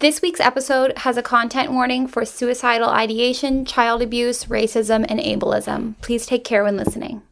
This week's episode has a content warning for suicidal ideation, child abuse, racism, and ableism. Please take care when listening.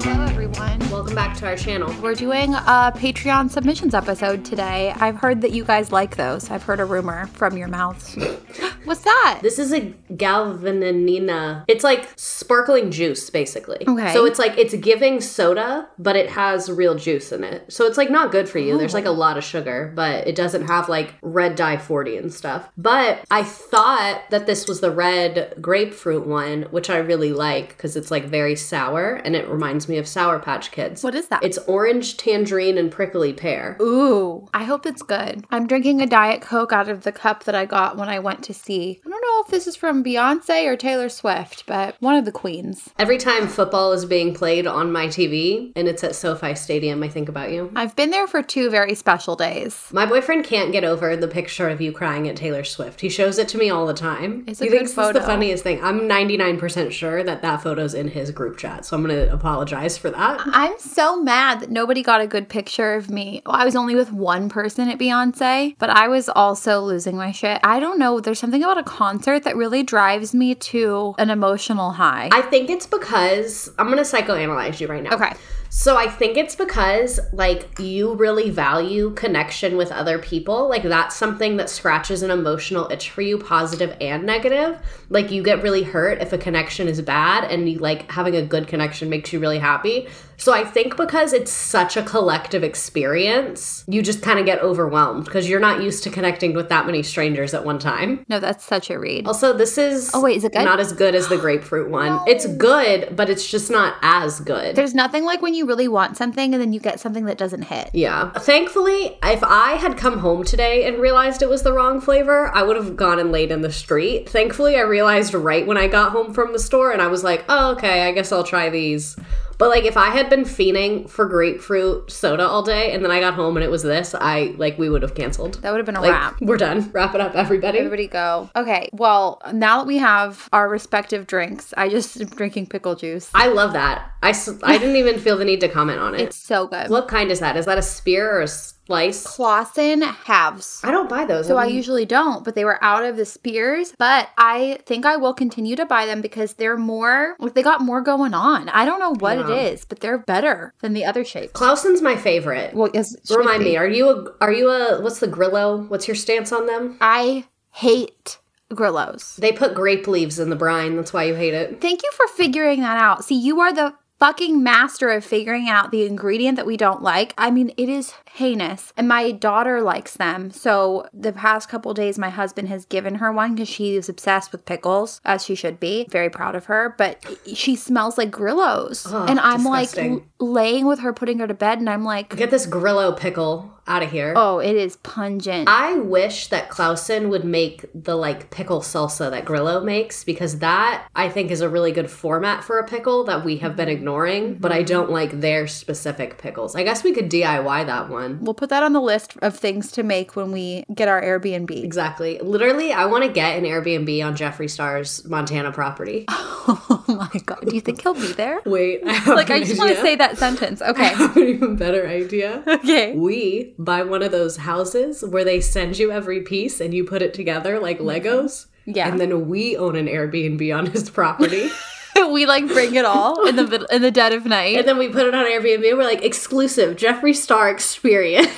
Hello, everyone. Welcome back to our channel. We're doing a Patreon submissions episode today. I've heard that you guys like those. I've heard a rumor from your mouths. What's that? This is a galvanina. It's like sparkling juice, basically. Okay. So it's like it's giving soda, but it has real juice in it. So it's like not good for you. There's like a oh. lot of sugar, but it doesn't have like red dye 40 and stuff. But I thought that this was the red grapefruit one, which I really like because it's like very sour and it reminds me of Sour Patch Kids. What is that? It's orange, tangerine, and prickly pear. Ooh, I hope it's good. I'm drinking a Diet Coke out of the cup that I got when I went to see. I don't know if this is from Beyonce or Taylor Swift, but one of the queens. Every time football is being played on my TV and it's at SoFi Stadium, I think about you. I've been there for two very special days. My boyfriend can't get over the picture of you crying at Taylor Swift. He shows it to me all the time. It's a he good thinks photo. it's the funniest thing. I'm 99% sure that that photo's in his group chat, so I'm going to apologize for that. I'm so mad that nobody got a good picture of me. I was only with one person at Beyonce, but I was also losing my shit. I don't know. There's something a concert that really drives me to an emotional high. I think it's because I'm going to psychoanalyze you right now. okay. So I think it's because like you really value connection with other people. Like that's something that scratches an emotional itch for you, positive and negative. Like you get really hurt if a connection is bad and you like having a good connection makes you really happy. So I think because it's such a collective experience, you just kind of get overwhelmed because you're not used to connecting with that many strangers at one time. No, that's such a read. Also, this is Oh, wait, is it good? Not as good as the grapefruit one. It's good, but it's just not as good. There's nothing like when you really want something and then you get something that doesn't hit. Yeah. Thankfully, if I had come home today and realized it was the wrong flavor, I would have gone and laid in the street. Thankfully, I realized right when I got home from the store and I was like, oh, okay, I guess I'll try these. But like if I had been fiending for grapefruit soda all day and then I got home and it was this, I like we would have canceled. That would have been a Like wrap. we're done. Wrap it up, everybody. Everybody go. Okay, well, now that we have our respective drinks, I just am drinking pickle juice. I love that. I, I didn't even feel the need to comment on it. It's so good. what kind is that? Is that a spear or a slice? Claussen halves. I don't buy those. So I usually don't, but they were out of the spears. But I think I will continue to buy them because they're more, like they got more going on. I don't know what Yeah. it is, but they're better than the other shapes. Claussen's my favorite. Well, yes, Remind be. me, are you a are you a what's the Grillo? What's your stance on them? I hate Grillos. They put grape leaves in the brine. That's why you hate it. Thank you for figuring that out. See, you are the fucking master of figuring out the ingredient that we don't like. I mean, it is heinous. And my daughter likes them. So the past couple days, my husband has given her one because she is obsessed with pickles, as she should be. Very proud of her. But she smells like Grillos. Ugh, and I'm disgusting. like laying with her, putting her to bed, and I'm like, Get this Grillo pickle out of here. oh, it is pungent. I wish that Claussen would make the like pickle salsa that Grillo makes because that I think is a really good format for a pickle that we have been mm-hmm. ignoring, but I mm-hmm. don't like their specific pickles. I guess we could DIY that one. We'll put that on the list of things to make when we get our Airbnb. Exactly. Literally, I want to get an Airbnb on Jeffree Star's Montana property. Oh my god. Do you think he'll be there? Wait, I have Like, I just want to say that sentence. Okay, I have an even better idea. Okay. We buy one of those houses where they send you every piece and you put it together like mm-hmm. Legos. Yeah. And then we own an Airbnb on his property. we like bring it all in the in the dead of night. and then we put it on Airbnb. We're like, exclusive Jeffree Star experience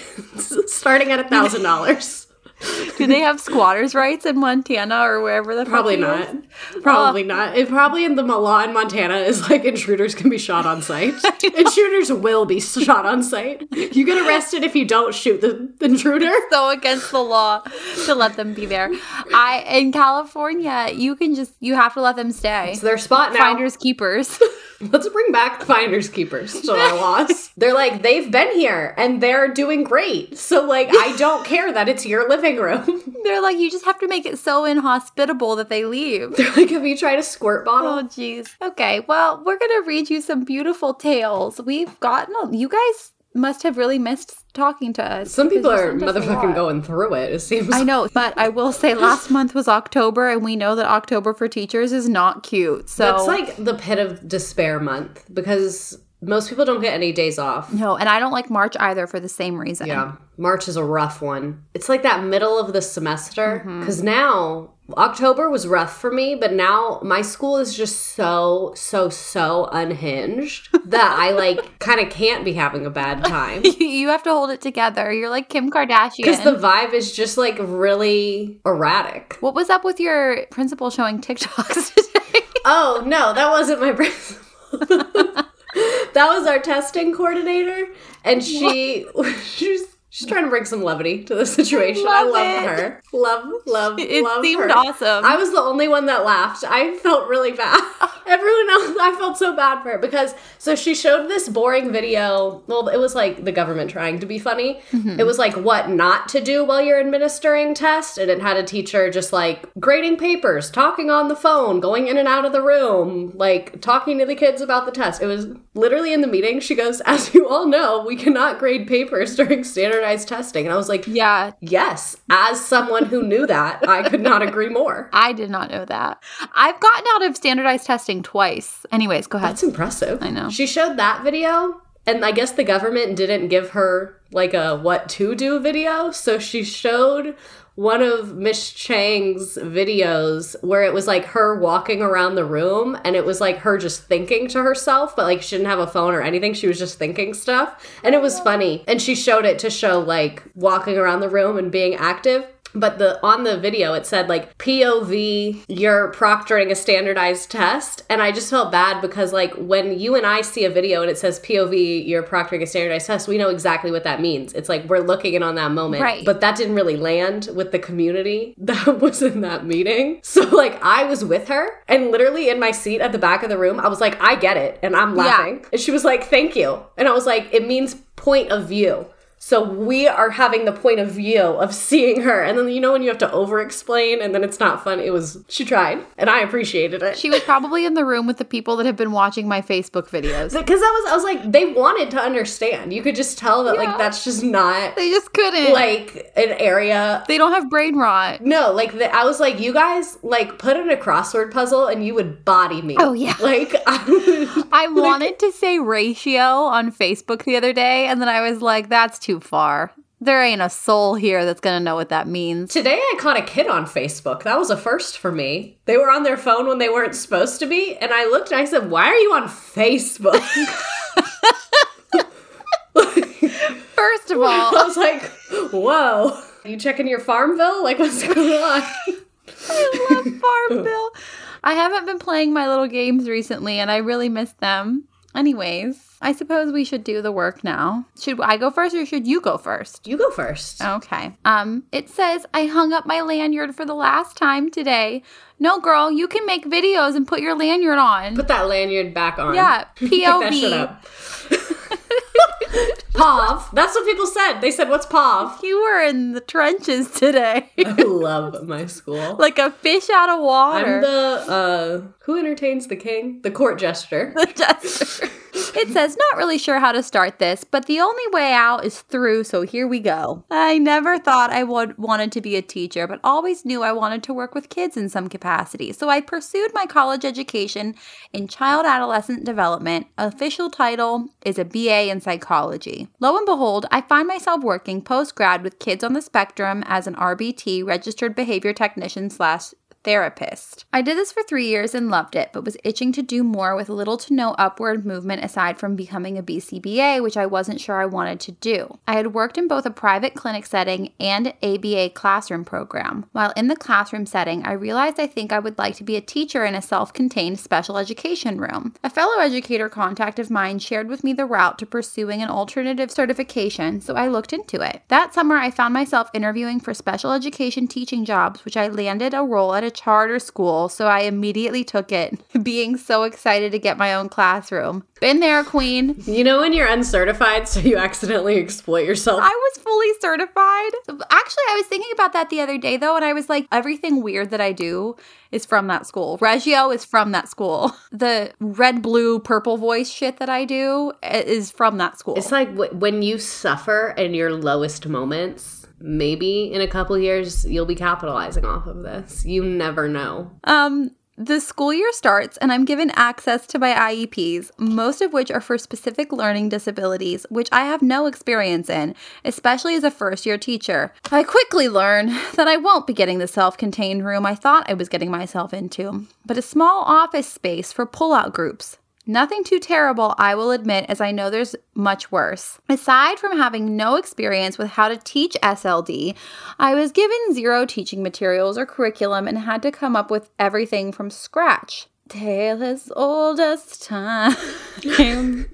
starting at a thousand dollars. Do they have squatters' rights in Montana or wherever the Probably not. is? Probably oh. not. It probably in the law in Montana is like intruders can be shot on site. intruders will be shot on site. You get arrested if you don't shoot the, the intruder. So against the law to let them be there. I in California, you can just you have to let them stay. It's their spot now. Finders keepers. Let's bring back finders keepers to our laws. They're like, they've been here and they're doing great. So, like, I don't care that it's your living room. They're like, you just have to make it so inhospitable that they leave. They're like, have you tried a squirt Oh, bottle? jeez. Okay, well, we're gonna read you some beautiful tales. We've gotten, a- you guys must have really missed talking to us. Some people are you sent us a motherfucking going through it. It seems. I know, but I will say last month was October, and we know that October for teachers is not cute. So it's like the pit of despair month because most people don't get any days off. no, and I don't like March either for the same reason. Yeah, March is a rough one. It's like that middle of the semester Mm-hmm. because now October was rough for me, but now my school is just so so so unhinged that I like kind of can't be having a bad time. you have to hold it together. You're like Kim Kardashian. Because the vibe is just like really erratic. what was up with your principal showing TikToks today? Oh no, that wasn't my principal. That was our testing coordinator, and she she's she's trying to bring some levity to the situation. I Love love it. her. Love, love, It love seemed her. awesome. I was the only one that laughed. I felt really bad. Everyone else, I felt so bad for her because so she showed this boring video. Well, it was like the government trying to be funny. Mm-hmm. It was like what not to do while you're administering tests, and it had a teacher just like grading papers, talking on the phone, going in and out of the room, like talking to the kids about the test. It was literally in the meeting. She goes, "As you all know, we cannot grade papers during standardized testing," and I was like. yeah, Yes, as someone who knew that, I could not agree more. I did not know that. I've gotten out of standardized testing twice. Anyways, go ahead. That's impressive. I know. She showed that video, and I guess the government didn't give her like a what to do video. So she showed one of Miss Chang's videos where it was like her walking around the room and it was like her just thinking to herself, but like she didn't have a phone or anything. She was just thinking stuff. And it was funny. And she showed it to show like walking around the room and being active. But the on the video it said like POV you're proctoring a standardized test and I just felt bad because like when you and I see a video and it says POV you're proctoring a standardized test we know exactly what that means. It's like we're looking in on that moment. Right. But that didn't really land with the community that was in that meeting. So like I was with her and literally in my seat at the back of the room I was like I get it and I'm Yeah. laughing. And she was like thank you. And I was like it means point of view. So we are having the point of view of seeing her. And then you know when you have to over explain and then it's not fun. It was she tried and I appreciated it. She was probably in the room with the people that have been watching my Facebook videos. because that was I was like they wanted to understand. You could just tell that Yeah. like that's just not They just couldn't. like an area they don't have brain rot. no, like the, I was like, you guys like put in a crossword puzzle and you would body me. Oh, yeah. like I I wanted to say ratio on Facebook the other day, and then I was like, that's too far. There ain't a soul here that's gonna know what that means. Today I caught a kid on Facebook. That was a first for me. They were on their phone when they weren't supposed to be, and I looked and I said, "Why are you on Facebook?" First of all, I was like, "Whoa, you checking your Farmville? Like what's going on?" I love Farmville. I haven't been playing my little games recently, and I really miss them. Anyways, I suppose we should do the work now. Should I go first, or should you go first? You go first. Okay. Um, it says I hung up my lanyard for the last time today. No, girl, you can make videos and put your lanyard on. Put that lanyard back on. Yeah, Pick that shit POV. up. Pav. That's what people said. They said, "What's Pav?" You were in the trenches today, I love my school. like a fish out of water. I'm the uh who entertains the king? The court jester. The Jester. It says, not really sure how to start this, but the only way out is through, so here we go. I never thought I would wanted to be a teacher, but always knew I wanted to work with kids in some capacity. So I pursued my college education in child adolescent development. Official title is a BA in psychology. Lo and behold, I find myself working post grad with kids on the spectrum as an RBT registered behavior technician slash therapist. I did this for three years and loved it, but was itching to do more with little to no upward movement aside from becoming a BCBA, which I wasn't sure I wanted to do. I had worked in both a private clinic setting and ABA classroom program. While in the classroom setting, I realized I think I would like to be a teacher in a self contained special education room. A fellow educator contact of mine shared with me the route to pursuing an alternative certification, so I looked into it. That summer, I found myself interviewing for special education teaching jobs, which I landed a role at a a charter school, so I immediately took it, being so excited to get my own classroom. Been there, queen. You know when you're uncertified, so you accidentally exploit yourself? I was fully certified. Actually, I was thinking about that the other day, though, and I was like, everything weird that I do is from that school. Reggio is from that school. The red, blue, purple voice shit that I do eh, is from that school. It's like w- when you suffer in your lowest moments, maybe in a couple years you'll be capitalizing off of this. You never know. Um, the school year starts, and I'm given access to my IEPs, most of which are for specific learning disabilities, which I have no experience in, especially as a first year teacher. I quickly learn that I won't be getting the self contained room I thought I was getting myself into, but a small office space for pull out groups. Nothing too terrible, I will admit, as I know there's much worse. Aside from having no experience with how to teach SLD, I was given zero teaching materials or curriculum and had to come up with everything from scratch. Tale as old as time.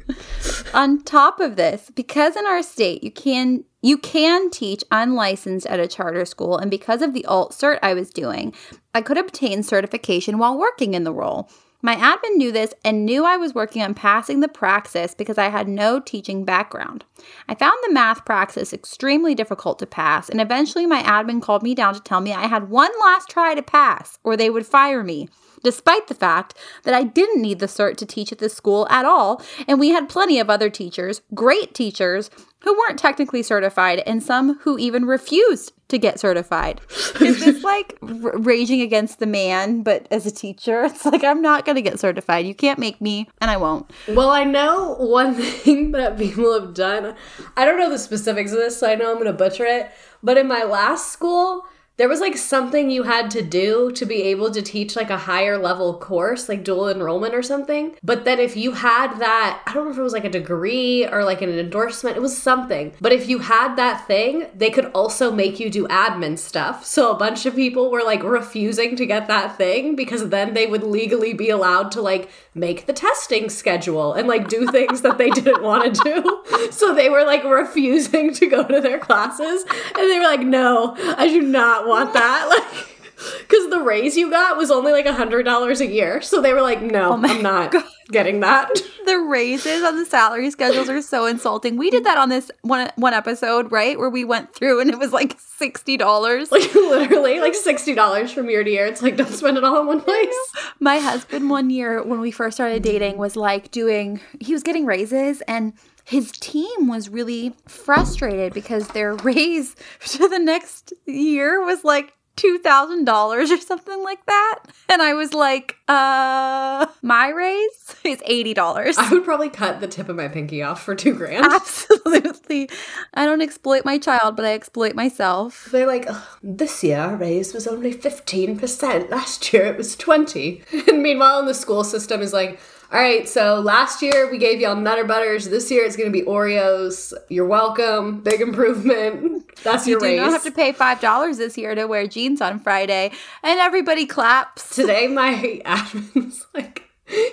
On top of this, because in our state you can you can teach unlicensed at a charter school, and because of the alt cert I was doing, I could obtain certification while working in the role. My admin knew this and knew I was working on passing the praxis because I had no teaching background. I found the math praxis extremely difficult to pass, and eventually my admin called me down to tell me I had one last try to pass or they would fire me, despite the fact that I didn't need the cert to teach at this school at all, and we had plenty of other teachers, great teachers, who weren't technically certified and some who even refused to get certified. Is this like r- raging against the man, but as a teacher? It's like, I'm not going to get certified. You can't make me, and I won't. Well, I know one thing that people have done. I don't know the specifics of this, so I know I'm going to butcher it. But in my last school, there was like something you had to do to be able to teach like a higher level course, like dual enrollment or something. But then if you had that, I don't know if it was like a degree or like an endorsement, it was something. But if you had that thing, they could also make you do admin stuff. So a bunch of people were like refusing to get that thing because then they would legally be allowed to like make the testing schedule and like do things that they didn't want to do. So they were like refusing to go to their classes and they were like, no, I do not want that. Like, because the raise you got was only like a hundred dollars a year, so they were like, "No, oh I'm not getting that." The raises on the salary schedules are so insulting. We did that on this one one episode, right, where we went through and it was like sixty dollars. Like literally, like sixty dollars from year to year. It's like don't spend it all in one place. My husband one year when we first started dating was like doing. He was getting raises and his team was really frustrated because their raise to the next year was like $2,000 or something like that. And I was like, uh, my raise is $80. I would probably cut the tip of my pinky off for two grand. Absolutely. I don't exploit my child, but I exploit myself. They're like, this year our raise was only 15%. Last year it was 20. And meanwhile, in the school system is like, all right, so last year we gave y'all Nutter Butters. This year it's going to be Oreos. You're welcome. Big improvement. That's You your race. You don't have to pay $5 this year to wear jeans on Friday. And everybody claps. Today my admin's like,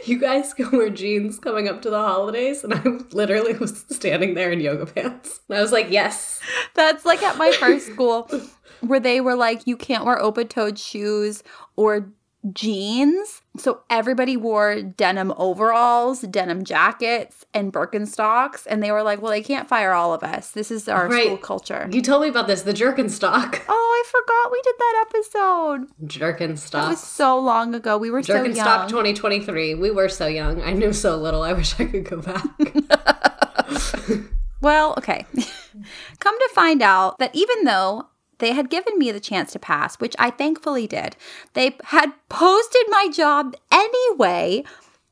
you guys can wear jeans coming up to the holidays. And I literally was standing there in yoga pants. And I was like, yes. That's like at my first school where they were like, you can't wear open toed shoes or jeans. So everybody wore denim overalls, denim jackets, and Birkenstocks. And they were like, well, they can't fire all of us. This is our Right. school culture. You told me about this, the Jerkenstock. Oh, I forgot we did that episode. That Jerkenstock. was so long ago. We were so Jerkenstock young. 2023. We were so young. I knew so little. I wish I could go back. Well, okay. Come to find out that even though they had given me the chance to pass, which I thankfully did, they had posted my job anyway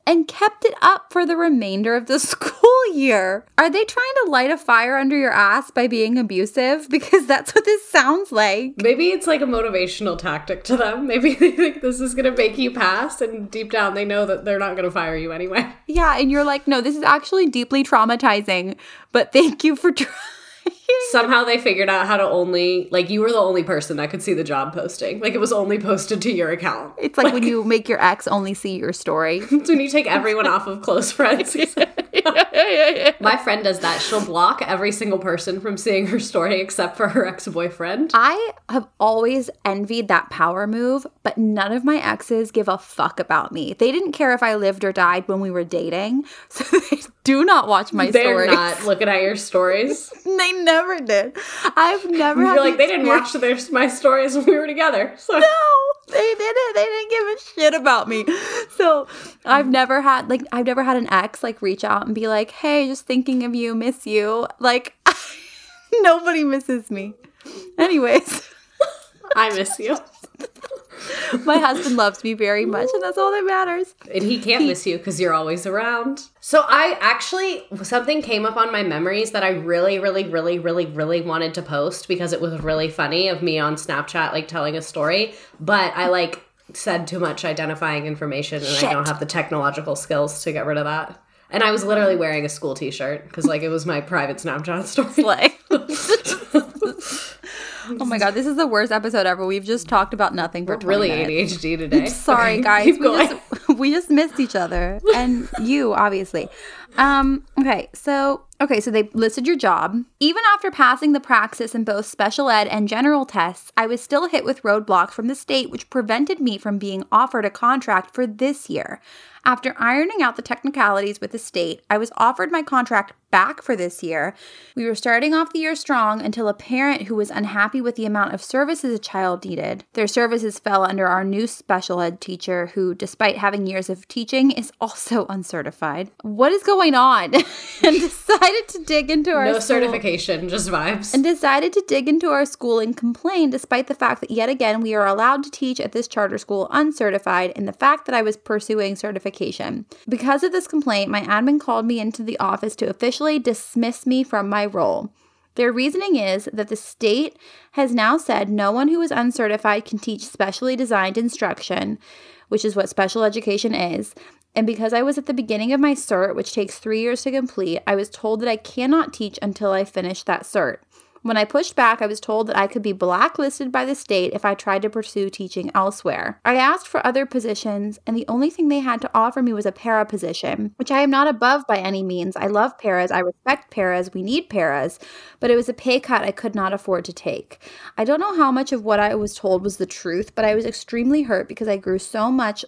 and kept it up for the remainder of the school year. Are they trying to light a fire under your ass by being abusive? Because that's what this sounds like. Maybe it's like a motivational tactic to them. Maybe they think this is going to make you pass, and deep down they know that they're not going to fire you anyway. Yeah, and you're like, no, this is actually deeply traumatizing, but thank you for trying. Somehow they figured out how to only, like, you were the only person that could see the job posting. Like, it was only posted to your account. It's like when you make your ex only see your story. It's when you take everyone off of close friends. My friend does that. She'll block every single person from seeing her story except for her ex boyfriend. I have always envied that power move, but none of my exes give a fuck about me. They didn't care if I lived or died when we were dating, so they do not watch my They're stories. not looking at your stories. They never did. I've never. You're like, they didn't watch their, my stories when we were together. So No, they didn't. They didn't give a shit about me. So I've never had like I've never had an ex like reach out and be like, "Hey, just thinking of you, miss you." Like nobody misses me. Anyways, I miss you. My husband loves me very much, and that's all that matters. And he can't miss you because you're always around. So I actually something came up on my memories that I really, really, really, really, really wanted to post because it was really funny of me on Snapchat like telling a story, but I like said too much identifying information and Shit. I don't have the technological skills to get rid of that. And I was literally wearing a school t-shirt because like it was my private Snapchat story. Like Oh my god, this is the worst episode ever. We've just talked about nothing for 20 really minutes. ADHD today. Sorry, guys. keep We going. just, we just missed each other, and you obviously. Um. Okay. So okay. So they listed your job. Even after passing the praxis in both special ed and general tests, I was still hit with roadblocks from the state, which prevented me from being offered a contract for this year. After ironing out the technicalities with the state, I was offered my contract back for this year. We were starting off the year strong until a parent who was unhappy with the amount of services a child needed. Their services fell under our new special ed teacher, who, despite having years of teaching, is also uncertified. What is going on? and decided to dig into our no school- certification, just vibes. and decided to dig into our school and complain despite the fact that yet again we are allowed to teach at this charter school uncertified and the fact that I was pursuing certification. Because of this complaint, my admin called me into the office to officially dismiss me from my role. Their reasoning is that the state has now said no one who is uncertified can teach specially designed instruction, which is what special education is. And because I was at the beginning of my cert, which takes three years to complete, I was told that I cannot teach until I finish that cert. When I pushed back, I was told that I could be blacklisted by the state if I tried to pursue teaching elsewhere. I asked for other positions, and the only thing they had to offer me was a para position, which I am not above by any means. I love paras, I respect paras, we need paras, but it was a pay cut I could not afford to take. I don't know how much of what I was told was the truth, but I was extremely hurt because I grew so much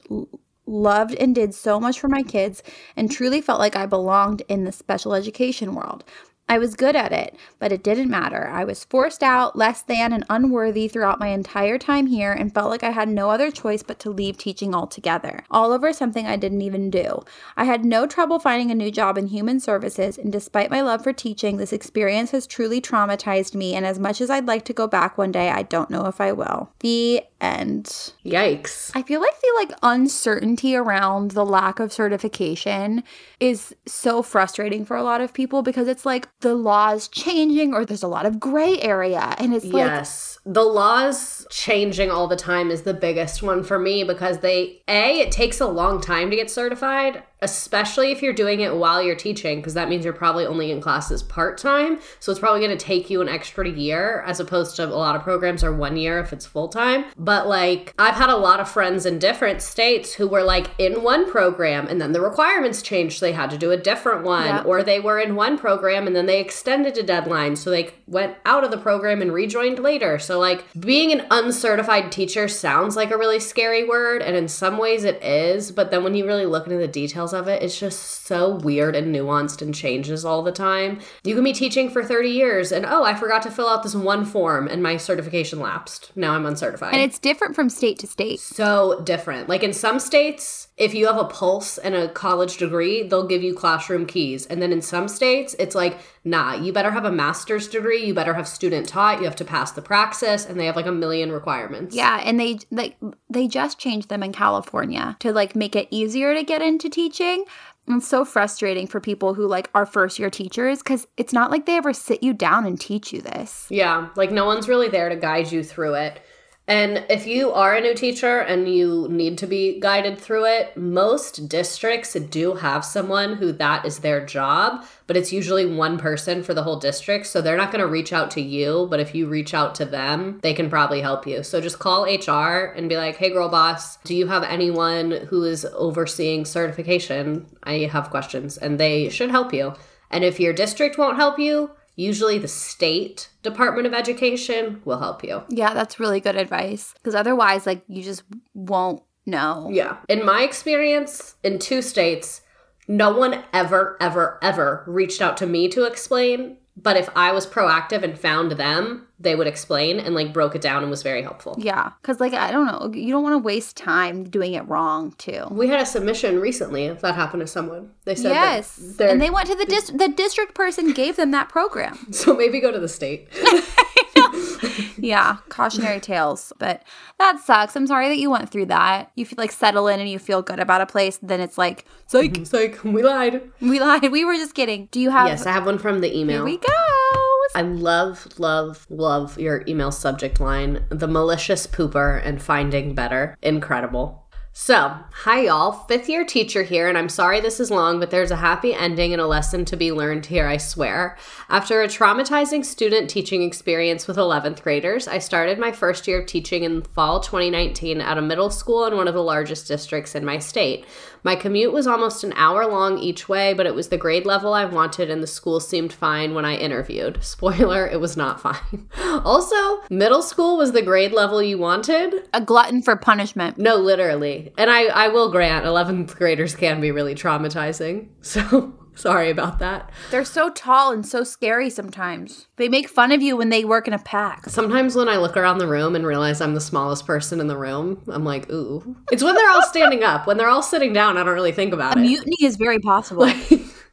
loved and did so much for my kids and truly felt like I belonged in the special education world. I was good at it, but it didn't matter. I was forced out, less than, and unworthy throughout my entire time here and felt like I had no other choice but to leave teaching altogether, all over something I didn't even do. I had no trouble finding a new job in human services, and despite my love for teaching, this experience has truly traumatized me, and as much as I'd like to go back one day, I don't know if I will. The end. Yikes. I feel like the like uncertainty around the lack of certification is so frustrating for a lot of people because it's like the laws changing or there's a lot of gray area and it's like yes. The laws changing all the time is the biggest one for me because they, A, it takes a long time to get certified, especially if you're doing it while you're teaching, because that means you're probably only in classes part time. So it's probably going to take you an extra year as opposed to a lot of programs are one year if it's full time. But like, I've had a lot of friends in different states who were like in one program and then the requirements changed. So they had to do a different one, Yeah. or they were in one program and then they extended a deadline. So they went out of the program and rejoined later. So, like, being an uncertified teacher sounds like a really scary word, and in some ways it is. But then when you really look into the details of it, it's just so weird and nuanced and changes all the time. You can be teaching for 30 years, and oh, I forgot to fill out this one form, and my certification lapsed. Now I'm uncertified and it's different from state to state. so different. Like in some states, if you have a pulse and a college degree, they'll give you classroom keys. And then in some states, it's like, nah, you better have a master's degree, you better have student taught, you have to pass the praxis, and they have like a million requirements. Yeah, and they like they just changed them in California to like make it easier to get into teaching. And It's so frustrating for people who like are first year teachers because it's not like they ever sit you down and teach you this. Yeah, like no one's really there to guide you through it. And if you are a new teacher and you need to be guided through it, most districts do have someone who that is their job, but it's usually one person for the whole district. So they're not going to reach out to you, but if you reach out to them, they can probably help you. So just call HR and be like, hey, girl boss, do you have anyone who is overseeing certification? I have questions, and they should help you. And if your district won't help you, usually the state department of education will help you Yeah, that's really good advice. Because otherwise, like, you just won't know. yeah in my experience in two states no one ever ever ever reached out to me to explain but if i was proactive and found them they would explain and like broke it down and was very helpful Yeah. Because, like, I don't know. You don't want to waste time doing it wrong, too. we had a submission recently if that happened to someone they said Yes. And they went to the district. The district person gave them that program. so maybe go to the state Yeah. Cautionary tales. But that sucks. I'm sorry that you went through that. You feel like settle in and you feel good about a place. Then it's like, psych, mm-hmm. it's like we lied we lied. We were just kidding. Do you have. yes i have one from the email Here we go. I love, love, love your email subject line the malicious pooper and finding better. Incredible. So, hi y'all, fifth year teacher here, and I'm sorry this is long, but there's a happy ending and a lesson to be learned here, I swear. After a traumatizing student teaching experience with 11th graders, I started my first year of teaching in fall 2019 at a middle school in one of the largest districts in my state. My commute was almost an hour long each way, but it was the grade level I wanted, and the school seemed fine when I interviewed. Spoiler, it was not fine. Also, middle school was the grade level you wanted. A glutton for punishment. No, literally. And I, I will grant 11th graders can be really traumatizing. So sorry about that. They're so tall and so scary sometimes. They make fun of you when they work in a pack. Sometimes when I look around the room and realize I'm the smallest person in the room, I'm like, ooh. It's when they're all standing up. When they're all sitting down, I don't really think about it. Mutiny is very possible.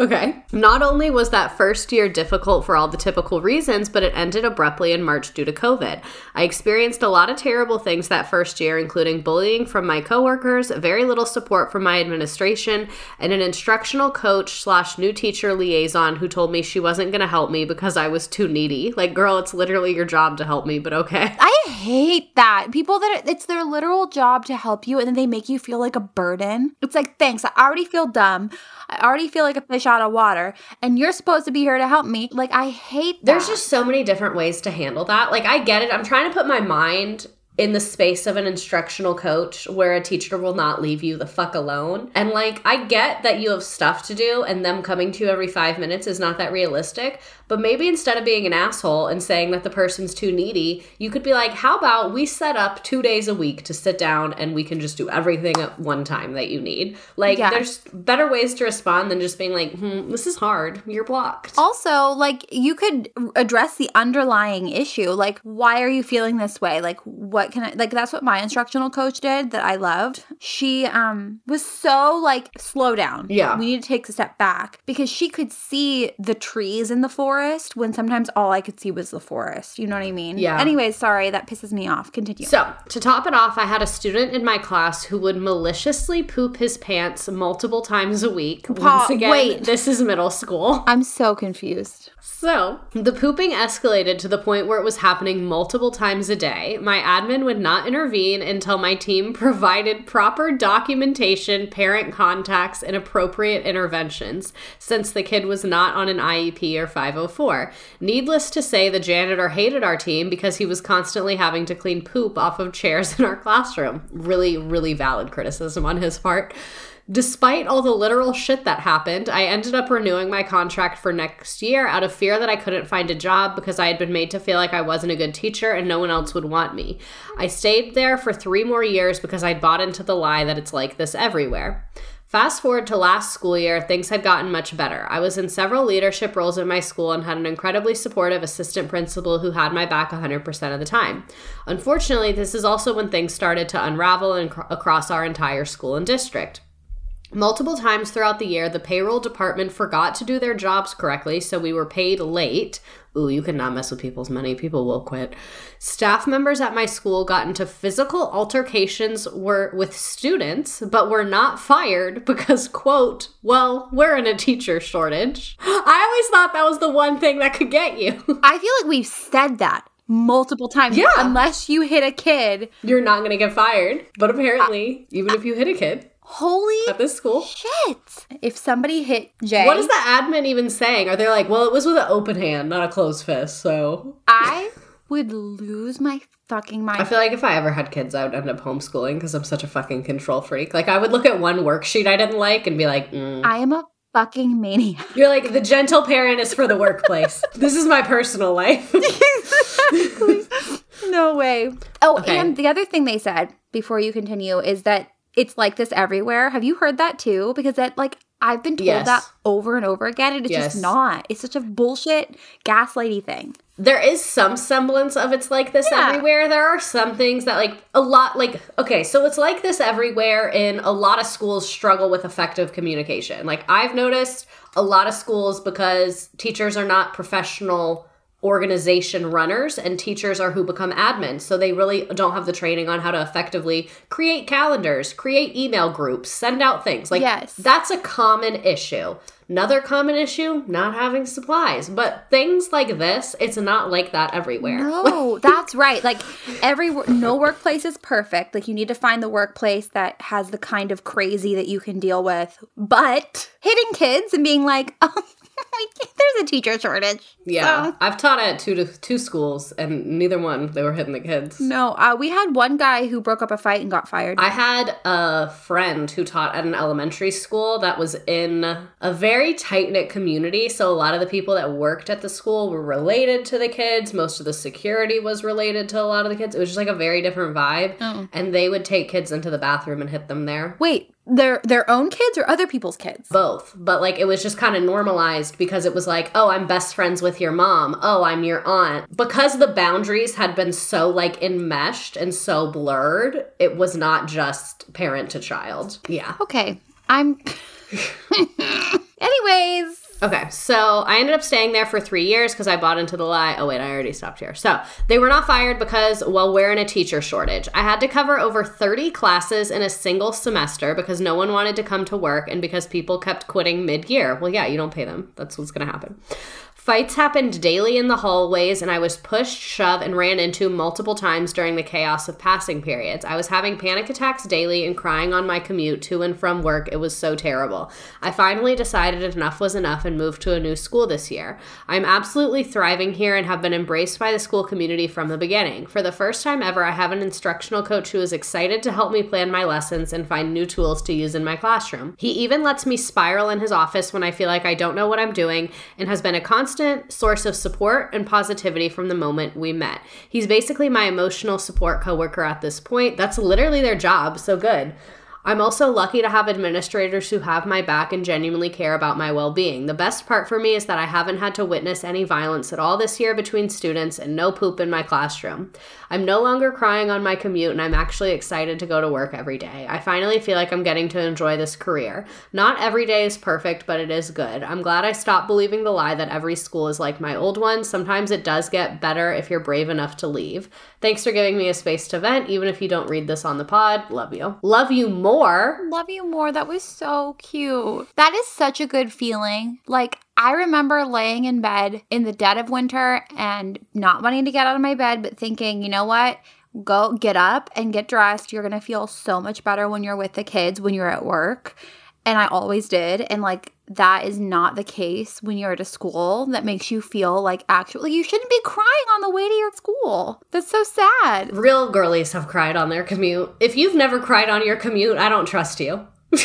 Okay. Not only was that first year difficult for all the typical reasons, but it ended abruptly in March due to COVID. I experienced a lot of terrible things that first year, including bullying from my coworkers, very little support from my administration, and an instructional coach slash new teacher liaison who told me she wasn't going to help me because I was too needy. Like, girl, it's literally your job to help me, but okay. I hate that. People that it's their literal job to help you and then they make you feel like a burden. It's like, thanks, I already feel dumb. I already feel like a fish out of water and you're supposed to be here to help me. Like I hate that. There's just so many different ways to handle that. Like, I get it. I'm trying to put my mind in the space of an instructional coach where a teacher will not leave you the fuck alone. And like, I get that you have stuff to do and them coming to you every five minutes is not that realistic. But maybe instead of being an asshole and saying that the person's too needy, you could be like, how about we set up two days a week to sit down and we can just do everything at one time that you need? Like, Yeah. there's better ways to respond than just being like, hmm, this is hard. You're blocked. Also, like you could address the underlying issue. Like, why are you feeling this way? Like, what can I like that's what my instructional coach did that I loved. She um was so like slow down. Yeah. We need to take a step back because she could see the trees in the forest when sometimes all I could see was the forest. You know what I mean? Yeah. Anyways, sorry, that pisses me off. Continue. So, to top it off, I had a student in my class who would maliciously poop his pants multiple times a week. Once again, wait. this is middle school. I'm so confused. So, the pooping escalated to the point where it was happening multiple times a day. My admin would not intervene until my team provided proper documentation, parent contacts, and appropriate interventions, since the kid was not on an IEP or 504. Needless to say, the janitor hated our team because he was constantly having to clean poop off of chairs in our classroom. Really, really valid criticism on his part. Despite all the literal shit that happened, I ended up renewing my contract for next year out of fear that I couldn't find a job because I had been made to feel like I wasn't a good teacher and no one else would want me. I stayed there for three more years because I'd bought into the lie that it's like this everywhere. Fast forward to last school year, things had gotten much better. I was in several leadership roles in my school and had an incredibly supportive assistant principal who had my back 100% of the time. Unfortunately, this is also when things started to unravel across our entire school and district. Multiple times throughout the year, the payroll department forgot to do their jobs correctly, so we were paid late. Ooh, you cannot mess with people's money. People will quit. Staff members at my school got into physical altercations were with students, but were not fired because, quote, well, we're in a teacher shortage. I always thought that was the one thing that could get you. I feel like we've said that multiple times. Yeah. Unless you hit a kid. You're not going to get fired. But apparently, even if you hit a kid Holy at this school, shit. If somebody hit Jay, what is the admin even saying? Are they like, well, it was with an open hand, not a closed fist, so. I would lose my fucking mind. I feel like if I ever had kids, I would end up homeschooling because I'm such a fucking control freak. Like, I would look at one worksheet I didn't like and be like, mm. I am a fucking maniac. You're like, the gentle parent is for the workplace. this is my personal life. exactly. No way. Oh, Okay. and the other thing they said before you continue is that it's like this everywhere. Have you heard that too? Because that like I've been told Yes. that over and over again, and it's Yes. just not. It's such a bullshit gaslighty thing. there is some semblance of it's like this Yeah. everywhere. There are some things that like a lot like okay, so it's like this everywhere in a lot of schools struggle with effective communication. Like I've noticed a lot of schools because teachers are not professional organization runners and teachers are who become admins. So they really don't have the training on how to effectively create calendars, create email groups, send out things. Like Yes. that's a common issue. Another common issue, not having supplies. But things like this, it's not like that everywhere. No, that's right. Like every no workplace is perfect. Like you need to find the workplace that has the kind of crazy that you can deal with. But hitting kids and being like, oh, there's a teacher shortage. Yeah. So- I've taught at two to two schools and neither one they were hitting the kids. no, uh, we had one guy who broke up a fight and got fired. I had a friend who taught at an elementary school that was in a very tight knit community. So, a lot of the people that worked at the school were related to the kids. Most of the security was related to a lot of the kids. It was just like a very different vibe. Oh. And they would take kids into the bathroom and hit them there. Wait, their their own kids or other people's kids? Both. But like it was just kind of normalized because it was like, oh, I'm best friends with your mom. Oh, I'm your aunt. Because the boundaries had been so like enmeshed and so blurred, it was not just parent to child. Yeah. Okay, I'm. Anyways, Okay, so I ended up staying there for three years because I bought into the lie. Oh, wait, I already stopped here. So they were not fired because, well, we're in a teacher shortage. I had to cover over 30 classes in a single semester because no one wanted to come to work and because people kept quitting mid year. Well, yeah, you don't pay them. That's what's going to happen. Fights happened daily in the hallways, and I was pushed, shoved, and ran into multiple times during the chaos of passing periods. I was having panic attacks daily and crying on my commute to and from work. It was so terrible. I finally decided enough was enough and moved to a new school this year. I'm absolutely thriving here and have been embraced by the school community from the beginning. For the first time ever, I have an instructional coach who is excited to help me plan my lessons and find new tools to use in my classroom. He even lets me spiral in his office when I feel like I don't know what I'm doing and has been a constant source of support and positivity from the moment we met. He's basically my emotional support coworker at this point. That's literally their job. So good. I'm also lucky to have administrators who have my back and genuinely care about my well being. The best part for me is that I haven't had to witness any violence at all this year between students and no poop in my classroom. I'm no longer crying on my commute and I'm actually excited to go to work every day. I finally feel like I'm getting to enjoy this career. Not every day is perfect, but it is good. I'm glad I stopped believing the lie that every school is like my old one. Sometimes it does get better if you're brave enough to leave. Thanks for giving me a space to vent, even if you don't read this on the pod. Love you. Love you more. love you more. That was so cute. That is such a good feeling. Like, I remember laying in bed in the dead of winter and not wanting to get out of my bed, but thinking, you know what? Go get up and get dressed. You're going to feel so much better when you're with the kids, when you're at work. And I always did. And like, that is not the case when you're at a school that makes you feel like actually you shouldn't be crying on the way to your school. That's so sad. Real girlies have cried on their commute. If you've never cried on your commute, I don't trust you.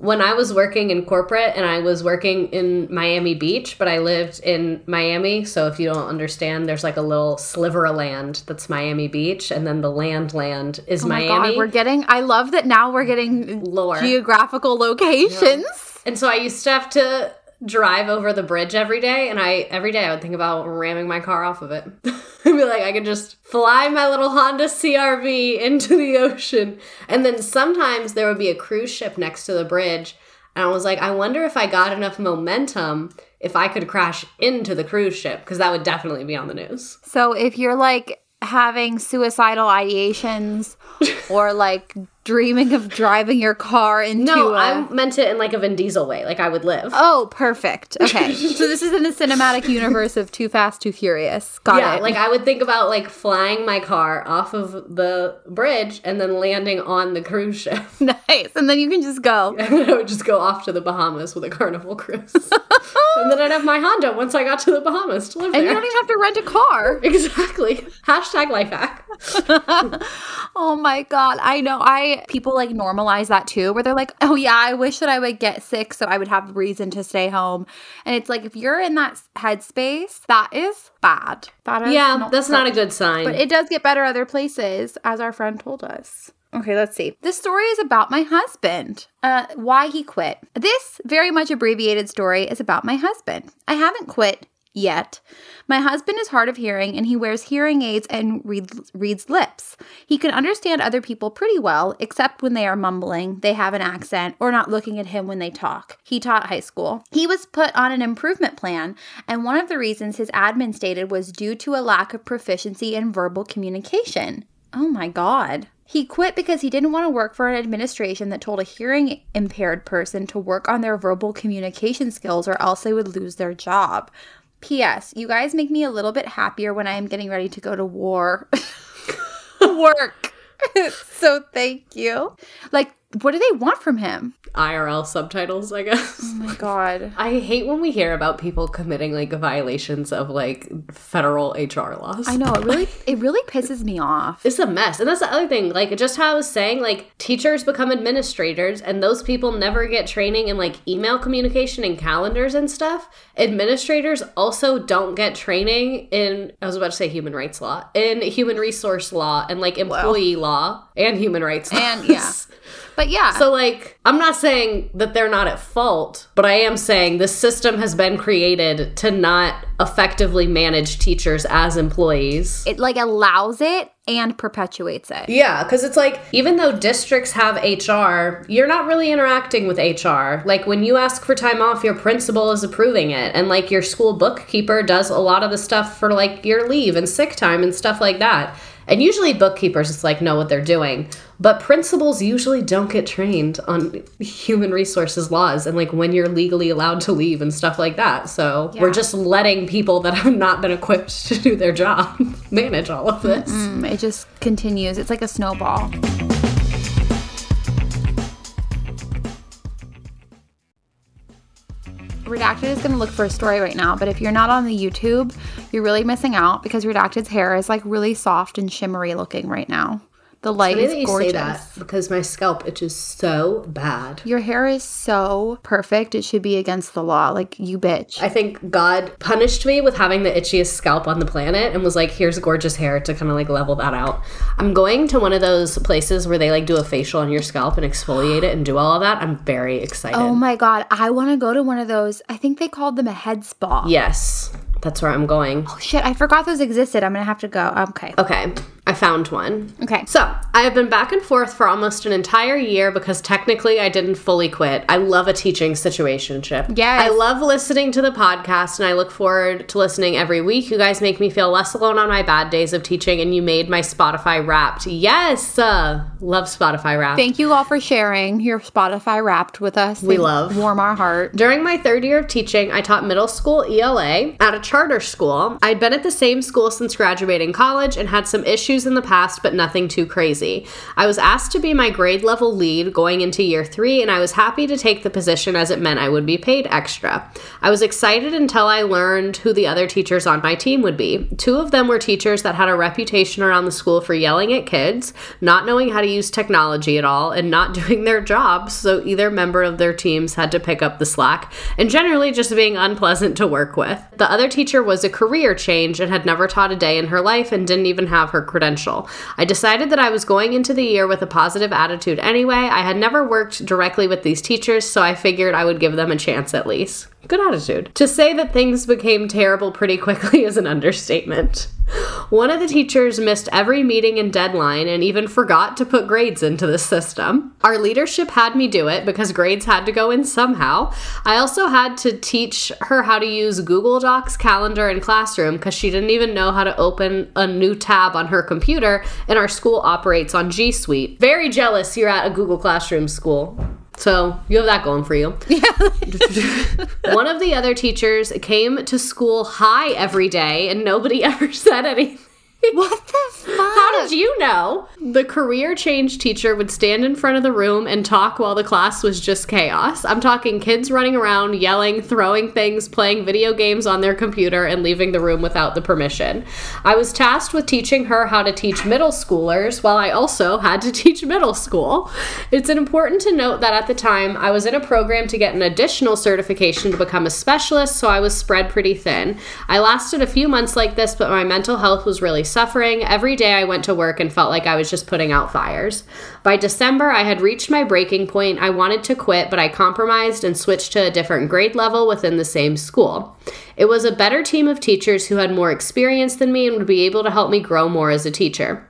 when I was working in corporate and I was working in Miami Beach, but I lived in Miami. So if you don't understand, there's like a little sliver of land that's Miami Beach, and then the land land is Oh my Miami. God, we're getting, I love that now we're getting Lore. geographical locations. And so I used to have to drive over the bridge every day, and I every day I would think about ramming my car off of it. I'd be like, I could just fly my little Honda CRV into the ocean, and then sometimes there would be a cruise ship next to the bridge, and I was like, I wonder if I got enough momentum if I could crash into the cruise ship because that would definitely be on the news. So if you're like having suicidal ideations or like dreaming of driving your car into No, a- I meant it in like a Vin Diesel way, like I would live. Oh, perfect. Okay. so this is in the cinematic universe of Too Fast, Too Furious. Got yeah, it. like I would think about like flying my car off of the bridge and then landing on the cruise ship. nice. And then you can just go. And then I would just go off to the Bahamas with a carnival cruise. and then I'd have my Honda once I got to the Bahamas to live And there. And you don't even have to rent a car. exactly. Hashtag life hack. Oh my god. I know. I people like normalize that too where they're like, "Oh yeah, I wish that I would get sick so I would have reason to stay home." And it's like if you're in that headspace, that is bad. That is Yeah, that's not a good sign. But it does get better other places, as our friend told us. Okay, let's see. This story is about my husband. Uh, why he quit. This very much abbreviated story is about my husband. I haven't quit yet. My husband is hard of hearing and he wears hearing aids and reads, reads lips. He can understand other people pretty well, except when they are mumbling, they have an accent, or not looking at him when they talk. He taught high school. He was put on an improvement plan, and one of the reasons his admin stated was due to a lack of proficiency in verbal communication. Oh my God. He quit because he didn't want to work for an administration that told a hearing impaired person to work on their verbal communication skills or else they would lose their job. P.S. You guys make me a little bit happier when I am getting ready to go to war. work. so thank you. Like, what do they want from him? IRL subtitles, I guess. Oh my God. I hate when we hear about people committing like violations of like federal HR laws. I know it really it really pisses me off. It's a mess. And that's the other thing. Like, just how I was saying, like, teachers become administrators, and those people never get training in like email communication and calendars and stuff. Administrators also don't get training in, I was about to say human rights law, in human resource law and like employee law and human rights law. And yeah. But yeah. So, like, I'm not saying that they're not at fault, but I am saying the system has been created to not effectively manage teachers as employees. it like allows it and perpetuates it. Yeah, because it's like, even though districts have HR, you're not really interacting with HR. Like, when you ask for time off, your principal is approving it. And, like, your school bookkeeper does a lot of the stuff for, like, your leave and sick time and stuff like that. And usually, bookkeepers just like know what they're doing. But principals usually don't get trained on human resources laws and like when you're legally allowed to leave and stuff like that. So we're just letting people that have not been equipped to do their job manage all of this. Mm, It just continues. It's like a snowball. Redacted is going to look for a story right now, but if you're not on the YouTube, you're really missing out because Redacted's hair is like really soft and shimmery looking right now. The light is that you gorgeous. say that because my scalp itches so bad. Your hair is so perfect. It should be against the law. Like you bitch. I think God punished me with having the itchiest scalp on the planet and was like, here's gorgeous hair to kind of like level that out. I'm going to one of those places where they like do a facial on your scalp and exfoliate it and do all of that. I'm very excited. oh my god, I want to go to one of those. I think they called them a head spa. yes, that's where I'm going. Oh shit, I forgot those existed. I'm gonna have to go. Okay. Okay, I found one. Okay. So, I have been back and forth for almost an entire year because technically I didn't fully quit. I love a teaching situationship. Yes. I love listening to the podcast and I look forward to listening every week. You guys make me feel less alone on my bad days of teaching and you made my Spotify wrapped. Yes. Uh, love Spotify wrapped. Thank you all for sharing your Spotify wrapped with us. We They love. warm our heart. During my third year of teaching, I taught middle school ELA at a charter school. I'd been at the same school since graduating college and had some issues in the past, but nothing too crazy. I was asked to be my grade level lead going into year three, and I was happy to take the position as it meant I would be paid extra. I was excited until I learned who the other teachers on my team would be. Two of them were teachers that had a reputation around the school for yelling at kids, not knowing how to use technology at all, and not doing their jobs, so either member of their teams had to pick up the slack, and generally just being unpleasant to work with. The other teacher was a career change and had never taught a day in her life and didn't even have her I decided that I was going into the year with a positive attitude anyway. I had never worked directly with these teachers, so I figured I would give them a chance at least. Good attitude. To say that things became terrible pretty quickly is an understatement. One of the teachers missed every meeting and deadline and even forgot to put grades into the system. Our leadership had me do it because grades had to go in somehow. I also had to teach her how to use Google Docs, Calendar, and Classroom because she didn't even know how to open a new tab on her computer, and our school operates on G Suite. Very jealous you're at a Google Classroom school. So you have that going for you. Yeah. One of the other teachers came to school high every day and nobody ever said anything. What the fuck? How did you know? The career change teacher would stand in front of the room and talk while the class was just chaos. I'm talking kids running around, yelling, throwing things, playing video games on their computer, and leaving the room without the permission. I was tasked with teaching her how to teach middle schoolers while I also had to teach middle school. It's important to note that at the time I was in a program to get an additional certification to become a specialist, so I was spread pretty thin. I lasted a few months like this, but my mental health was really suffering. Every day I went to work and felt like I was just putting out fires. By December, I had reached my breaking point. I wanted to quit, but I compromised and switched to a different grade level within the same school. It was a better team of teachers who had more experience than me and would be able to help me grow more as a teacher.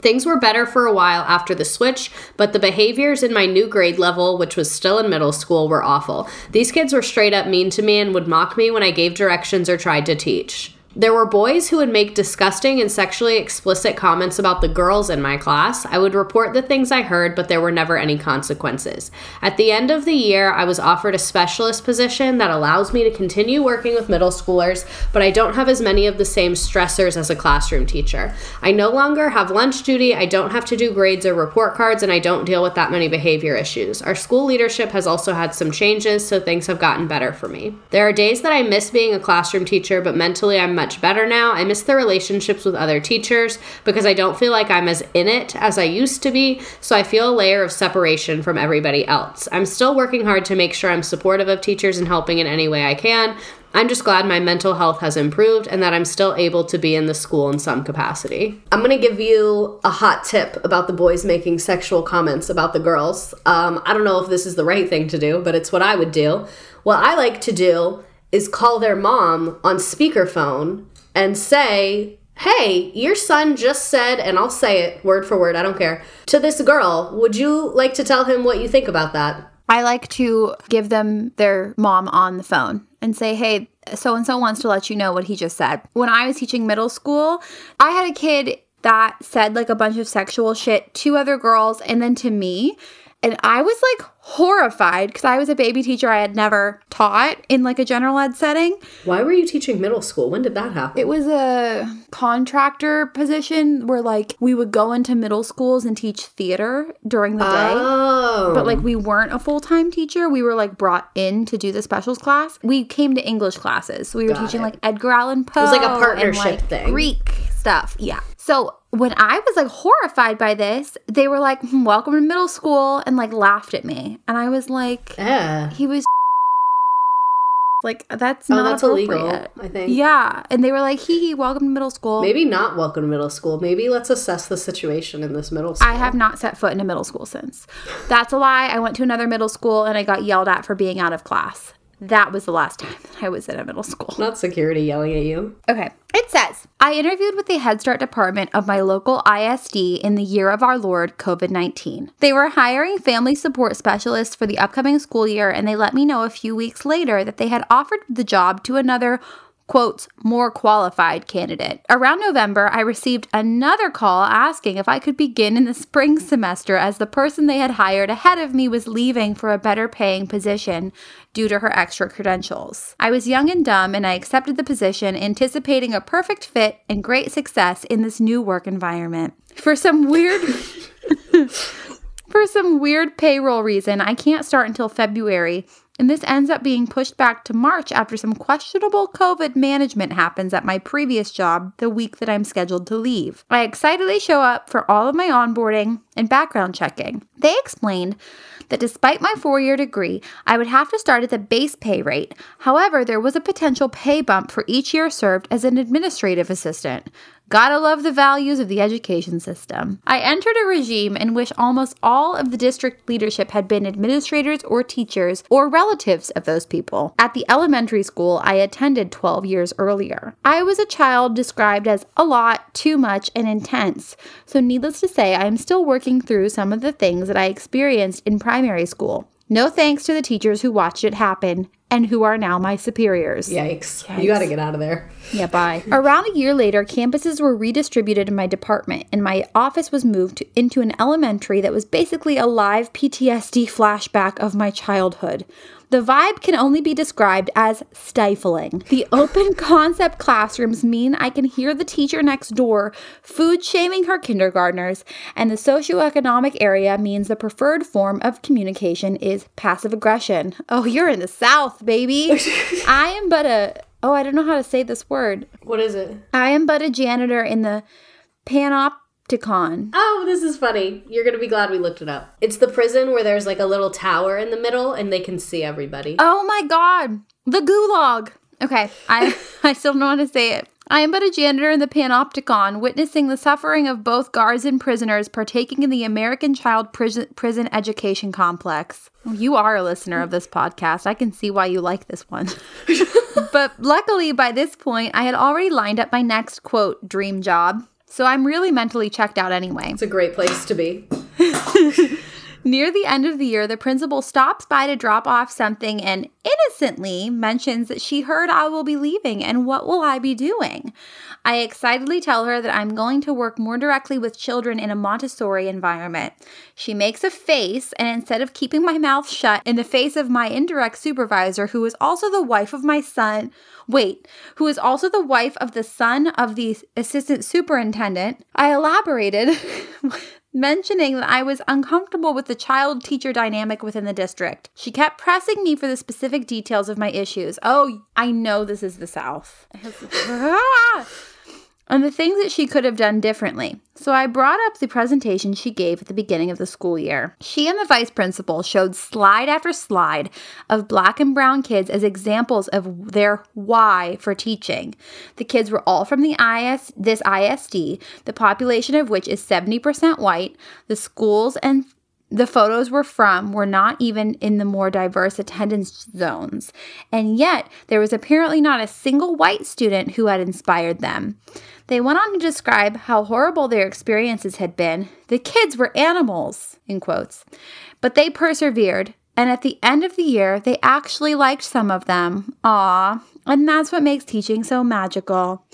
Things were better for a while after the switch, but the behaviors in my new grade level, which was still in middle school, were awful. These kids were straight up mean to me and would mock me when I gave directions or tried to teach. There were boys who would make disgusting and sexually explicit comments about the girls in my class. I would report the things I heard, but there were never any consequences. At the end of the year, I was offered a specialist position that allows me to continue working with middle schoolers, but I don't have as many of the same stressors as a classroom teacher. I no longer have lunch duty, I don't have to do grades or report cards, and I don't deal with that many behavior issues. Our school leadership has also had some changes, so things have gotten better for me. There are days that I miss being a classroom teacher, but mentally I'm much better now. I miss the relationships with other teachers because I don't feel like I'm as in it as I used to be, so I feel a layer of separation from everybody else. I'm still working hard to make sure I'm supportive of teachers and helping in any way I can. I'm just glad my mental health has improved and that I'm still able to be in the school in some capacity. I'm gonna give you a hot tip about the boys making sexual comments about the girls. Um, I don't know if this is the right thing to do, but it's what I would do. What I like to do is call their mom on speakerphone and say, Hey, your son just said, and I'll say it word for word, I don't care, to this girl. Would you like to tell him what you think about that? I like to give them their mom on the phone and say, hey, so and so wants to let you know what he just said. When I was teaching middle school, I had a kid that said like a bunch of sexual shit to other girls and then to me. And I was like horrified because I was a baby teacher I had never taught in like a general ed setting. Why were you teaching middle school? When did that happen? It was a contractor position where like we would go into middle schools and teach theater during the day. Oh. But like we weren't a full-time teacher. We were like brought in to do the specials class. We came to English classes. So we were Got teaching it. like Edgar Allan Poe. It was like a and, partnership like, thing. Greek stuff. Yeah. So when I was like horrified by this, they were like, "Hmm, "Welcome to middle school," and like laughed at me, and I was like, yeah. "He was." Like that's Oh, not that's illegal. I think. Yeah, and they were like, "Hee hee, welcome to middle school." Maybe not welcome to middle school. Maybe let's assess the situation in this middle school. I have not set foot in a middle school since. That's a lie. I went to another middle school and I got yelled at for being out of class. That was the last time that I was in a middle school. Not security yelling at you. Okay. It says, I interviewed with the Head Start department of my local ISD in the year of our Lord, COVID 19. They were hiring family support specialists for the upcoming school year, and they let me know a few weeks later that they had offered the job to another quote, more qualified candidate. Around November, I received another call asking if I could begin in the spring semester as the person they had hired ahead of me was leaving for a better paying position due to her extra credentials. I was young and dumb and I accepted the position, anticipating a perfect fit and great success in this new work environment. For some weird For some weird payroll reason, I can't start until February, and this ends up being pushed back to March after some questionable COVID management happens at my previous job the week that I'm scheduled to leave. I excitedly show up for all of my onboarding and background checking. They explained that despite my four year degree, I would have to start at the base pay rate. However, there was a potential pay bump for each year served as an administrative assistant. Gotta love the values of the education system. I entered a regime in which almost all of the district leadership had been administrators or teachers or relatives of those people. At the elementary school I attended 12 years earlier. I was a child described as a lot, too much, and intense. So, needless to say, I am still working through some of the things that I experienced in primary school. No thanks to the teachers who watched it happen and who are now my superiors. Yikes. You got to get out of there. Yeah, bye. Around a year later, campuses were redistributed in my department, and my office was moved to, into an elementary that was basically a live PTSD flashback of my childhood. The vibe can only be described as stifling. The open concept classrooms mean I can hear the teacher next door food shaming her kindergartners, and the socioeconomic area means the preferred form of communication is passive aggression. Oh, you're in the South, baby. I am but a, oh, I don't know how to say this word. What is it? I am but a janitor in the panop Oh, this is funny. You're going to be glad we looked it up. It's the prison where there's like a little tower in the middle and they can see everybody. Oh my god. The gulag. Okay, I I still don't how to say it. I am but a janitor in the panopticon, witnessing the suffering of both guards and prisoners partaking in the American Child Prison, prison Education Complex. You are a listener of this podcast. I can see why you like this one. but luckily, by this point, I had already lined up my next quote dream job. So I'm really mentally checked out anyway. It's a great place to be. Near the end of the year, the principal stops by to drop off something and innocently mentions that she heard I will be leaving and what will I be doing? I excitedly tell her that I'm going to work more directly with children in a Montessori environment. She makes a face, and instead of keeping my mouth shut in the face of my indirect supervisor, who is also the wife of my son, wait, who is also the wife of the son of the assistant superintendent, I elaborated. mentioning that I was uncomfortable with the child teacher dynamic within the district. She kept pressing me for the specific details of my issues. Oh, I know this is the South. and the things that she could have done differently. So I brought up the presentation she gave at the beginning of the school year. She and the vice principal showed slide after slide of black and brown kids as examples of their why for teaching. The kids were all from the IS this ISD, the population of which is 70% white. The schools and the photos were from were not even in the more diverse attendance zones. And yet, there was apparently not a single white student who had inspired them. They went on to describe how horrible their experiences had been. The kids were animals, in quotes. But they persevered, and at the end of the year, they actually liked some of them. Aw, and that's what makes teaching so magical.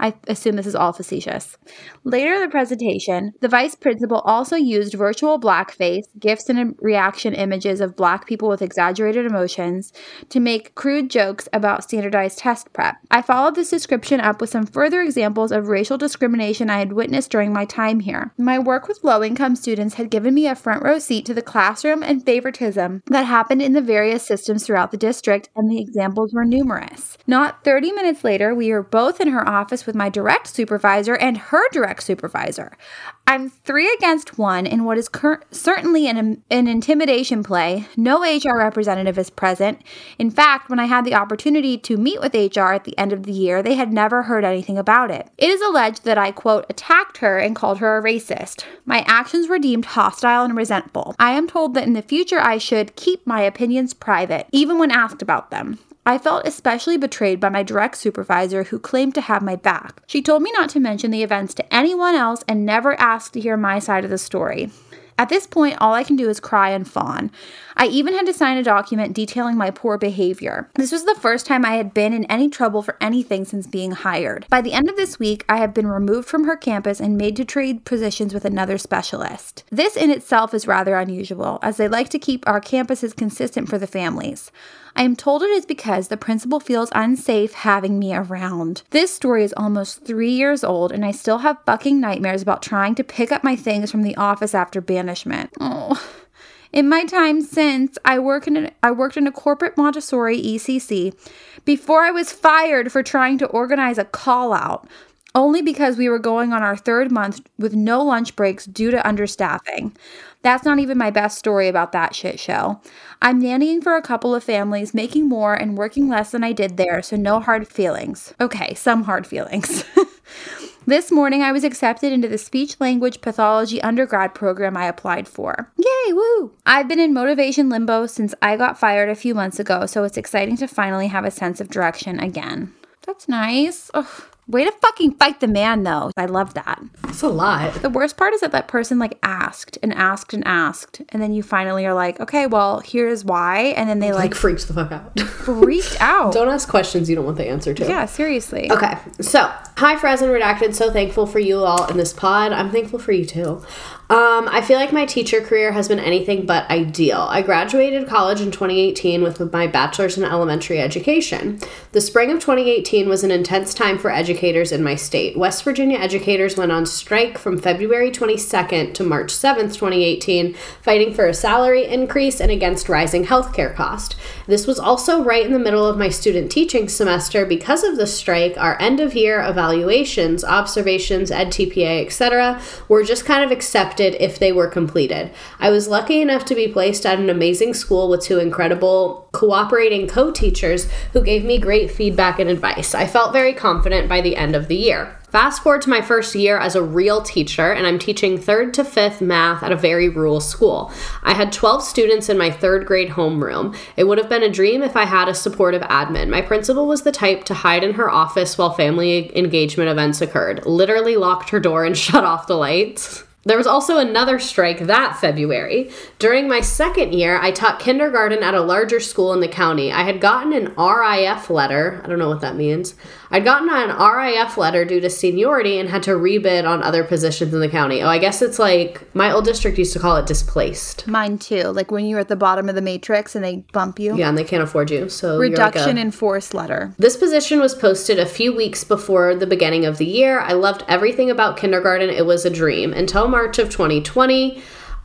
I assume this is all facetious. Later in the presentation, the vice principal also used virtual blackface, gifs and reaction images of black people with exaggerated emotions to make crude jokes about standardized test prep. I followed this description up with some further examples of racial discrimination I had witnessed during my time here. My work with low income students had given me a front row seat to the classroom and favoritism that happened in the various systems throughout the district, and the examples were numerous. Not 30 minutes later, we were both in her office with my direct supervisor and her direct supervisor. I'm three against one in what is cur- certainly an, an intimidation play. No HR representative is present. In fact, when I had the opportunity to meet with HR at the end of the year, they had never heard anything about it. It is alleged that I, quote, attacked her and called her a racist. My actions were deemed hostile and resentful. I am told that in the future I should keep my opinions private, even when asked about them. I felt especially betrayed by my direct supervisor who claimed to have my back. She told me not to mention the events to anyone else and never asked to hear my side of the story. At this point, all I can do is cry and fawn. I even had to sign a document detailing my poor behavior. This was the first time I had been in any trouble for anything since being hired. By the end of this week, I have been removed from her campus and made to trade positions with another specialist. This in itself is rather unusual, as they like to keep our campuses consistent for the families. I am told it is because the principal feels unsafe having me around. This story is almost three years old, and I still have bucking nightmares about trying to pick up my things from the office after banishment. Oh. In my time since, I work in worked in a corporate Montessori ECC before I was fired for trying to organize a call out only because we were going on our third month with no lunch breaks due to understaffing. That's not even my best story about that shit show. I'm nannying for a couple of families, making more and working less than I did there, so no hard feelings. Okay, some hard feelings. This morning, I was accepted into the speech language pathology undergrad program I applied for. Yay, woo! I've been in motivation limbo since I got fired a few months ago, so it's exciting to finally have a sense of direction again. That's nice. Ugh. Way to fucking fight the man, though. I love that. It's a lot. The worst part is that that person like asked and asked and asked, and then you finally are like, okay, well, here's why, and then they Like like freaks the fuck out. freaked out. don't ask questions you don't want the answer to. yeah, seriously. Okay, so hi, and Redacted. So thankful for you all in this pod. I'm thankful for you too. Um, I feel like my teacher career has been anything but ideal. I graduated college in 2018 with my bachelor's in elementary education. The spring of 2018 was an intense time for educators in my state. West Virginia educators went on strike from February 22nd to March 7th, 2018, fighting for a salary increase and against rising healthcare cost. This was also right in the middle of my student teaching semester. Because of the strike, our end of year evaluations, observations, EdTPA, etc., were just kind of accepted if they were completed. I was lucky enough to be placed at an amazing school with two incredible cooperating co teachers who gave me great feedback and advice. I felt very confident by the end of the year. Fast forward to my first year as a real teacher, and I'm teaching third to fifth math at a very rural school. I had 12 students in my third grade homeroom. It would have been a dream if I had a supportive admin. My principal was the type to hide in her office while family engagement events occurred, literally locked her door and shut off the lights. There was also another strike that February. During my second year, I taught kindergarten at a larger school in the county. I had gotten an RIF letter. I don't know what that means. I'd gotten an RIF letter due to seniority and had to rebid on other positions in the county. Oh, I guess it's like my old district used to call it displaced. Mine too. Like when you're at the bottom of the matrix and they bump you. Yeah, and they can't afford you. So you're like Reduction a- in force letter. This position was posted a few weeks before the beginning of the year. I loved everything about kindergarten. It was a dream. Until March of 2020,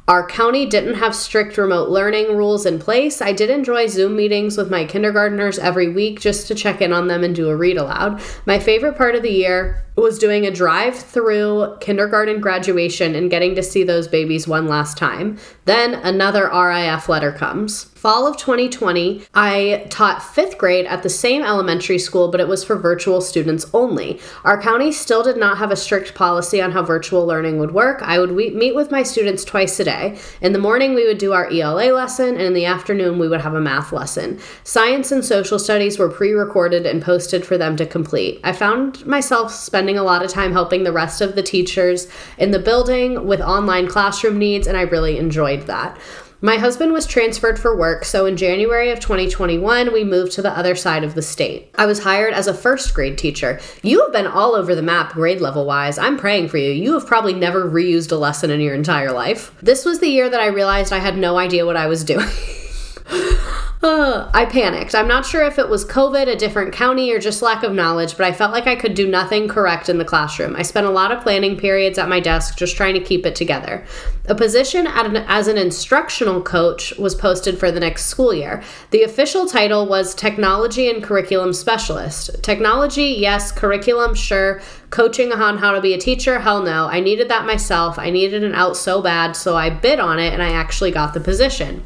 our county didn't have strict remote learning rules in place. I did enjoy Zoom meetings with my kindergartners every week just to check in on them and do a read aloud. My favorite part of the year was doing a drive through kindergarten graduation and getting to see those babies one last time. Then another RIF letter comes. Fall of 2020, I taught fifth grade at the same elementary school, but it was for virtual students only. Our county still did not have a strict policy on how virtual learning would work. I would we- meet with my students twice a day. In the morning, we would do our ELA lesson, and in the afternoon, we would have a math lesson. Science and social studies were pre recorded and posted for them to complete. I found myself spending a lot of time helping the rest of the teachers in the building with online classroom needs, and I really enjoyed that. My husband was transferred for work, so in January of 2021, we moved to the other side of the state. I was hired as a first grade teacher. You have been all over the map grade level wise. I'm praying for you. You have probably never reused a lesson in your entire life. This was the year that I realized I had no idea what I was doing. Uh, I panicked. I'm not sure if it was COVID, a different county, or just lack of knowledge, but I felt like I could do nothing correct in the classroom. I spent a lot of planning periods at my desk just trying to keep it together. A position an, as an instructional coach was posted for the next school year. The official title was Technology and Curriculum Specialist. Technology, yes. Curriculum, sure. Coaching on how to be a teacher, hell no. I needed that myself. I needed an out so bad, so I bid on it and I actually got the position.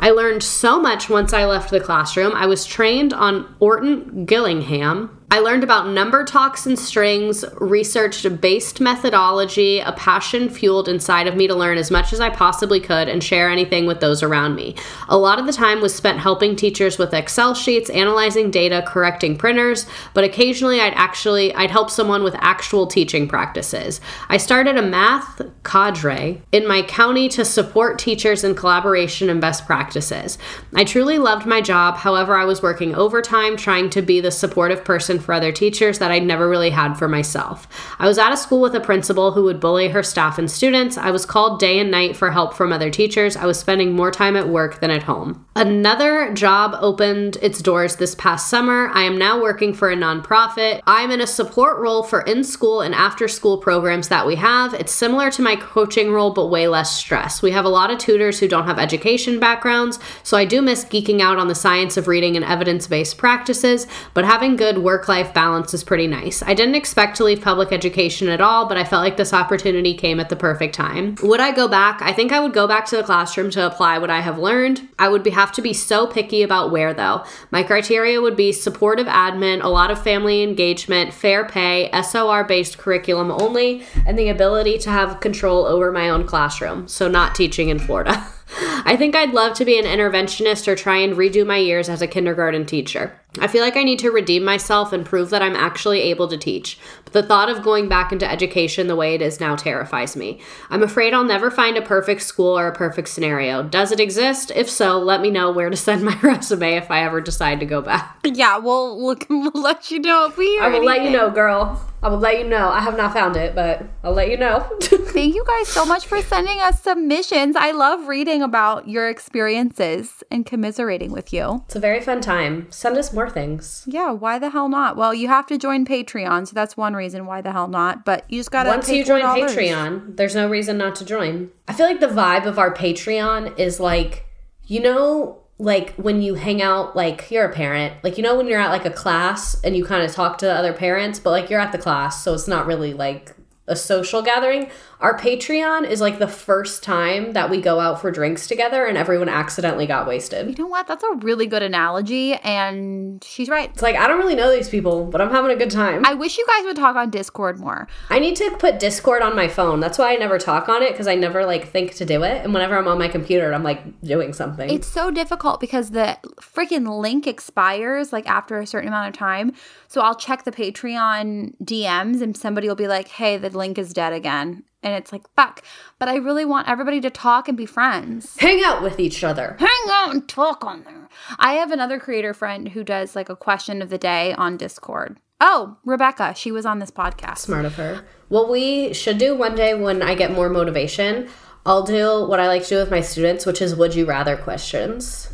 I learned so much once I left the classroom. I was trained on Orton Gillingham. I learned about number talks and strings, researched based methodology, a passion fueled inside of me to learn as much as I possibly could and share anything with those around me. A lot of the time was spent helping teachers with Excel sheets, analyzing data, correcting printers, but occasionally I'd actually I'd help someone with actual teaching practices. I started a math cadre in my county to support teachers in collaboration and best practices. I truly loved my job. However, I was working overtime trying to be the supportive person for other teachers that I'd never really had for myself. I was at a school with a principal who would bully her staff and students. I was called day and night for help from other teachers. I was spending more time at work than at home. Another job opened its doors this past summer. I am now working for a nonprofit. I'm in a support role for in school and after school programs that we have. It's similar to my coaching role, but way less stress. We have a lot of tutors who don't have education backgrounds, so I do miss geeking out on the science of reading and evidence based practices, but having good work life balance is pretty nice. I didn't expect to leave public education at all, but I felt like this opportunity came at the perfect time. Would I go back? I think I would go back to the classroom to apply what I have learned. I would be, have to be so picky about where, though. My criteria would be supportive admin, a lot of family engagement, fair pay, SOR based curriculum only, and the ability to have control over my own classroom. So, not teaching in Florida. I think I'd love to be an interventionist or try and redo my years as a kindergarten teacher. I feel like I need to redeem myself and prove that I'm actually able to teach. But the thought of going back into education the way it is now terrifies me. I'm afraid I'll never find a perfect school or a perfect scenario. Does it exist? If so, let me know where to send my resume if I ever decide to go back. Yeah, we'll, we'll, we'll let you know if we I will let you know, girl. I will let you know. I have not found it, but I'll let you know. Thank you guys so much for sending us submissions. I love reading about your experiences and commiserating with you. it's a very fun time. Send us more things. Yeah, why the hell not? Well, you have to join Patreon, so that's one reason why the hell not. But you just gotta Once you join $4. Patreon, there's no reason not to join. I feel like the vibe of our Patreon is like, you know, like when you hang out, like you're a parent, like you know when you're at like a class and you kind of talk to other parents, but like you're at the class, so it's not really like a social gathering. Our Patreon is like the first time that we go out for drinks together and everyone accidentally got wasted. You know what? That's a really good analogy, and she's right. It's like I don't really know these people, but I'm having a good time. I wish you guys would talk on Discord more. I need to put Discord on my phone. That's why I never talk on it because I never like think to do it. And whenever I'm on my computer, I'm like doing something. It's so difficult because the freaking link expires like after a certain amount of time. So I'll check the Patreon DMs and somebody will be like, hey, the link is dead again. And it's like, fuck. But I really want everybody to talk and be friends. Hang out with each other. Hang out and talk on there. I have another creator friend who does like a question of the day on Discord. Oh, Rebecca. She was on this podcast. Smart of her. What we should do one day when I get more motivation, I'll do what I like to do with my students, which is would you rather questions.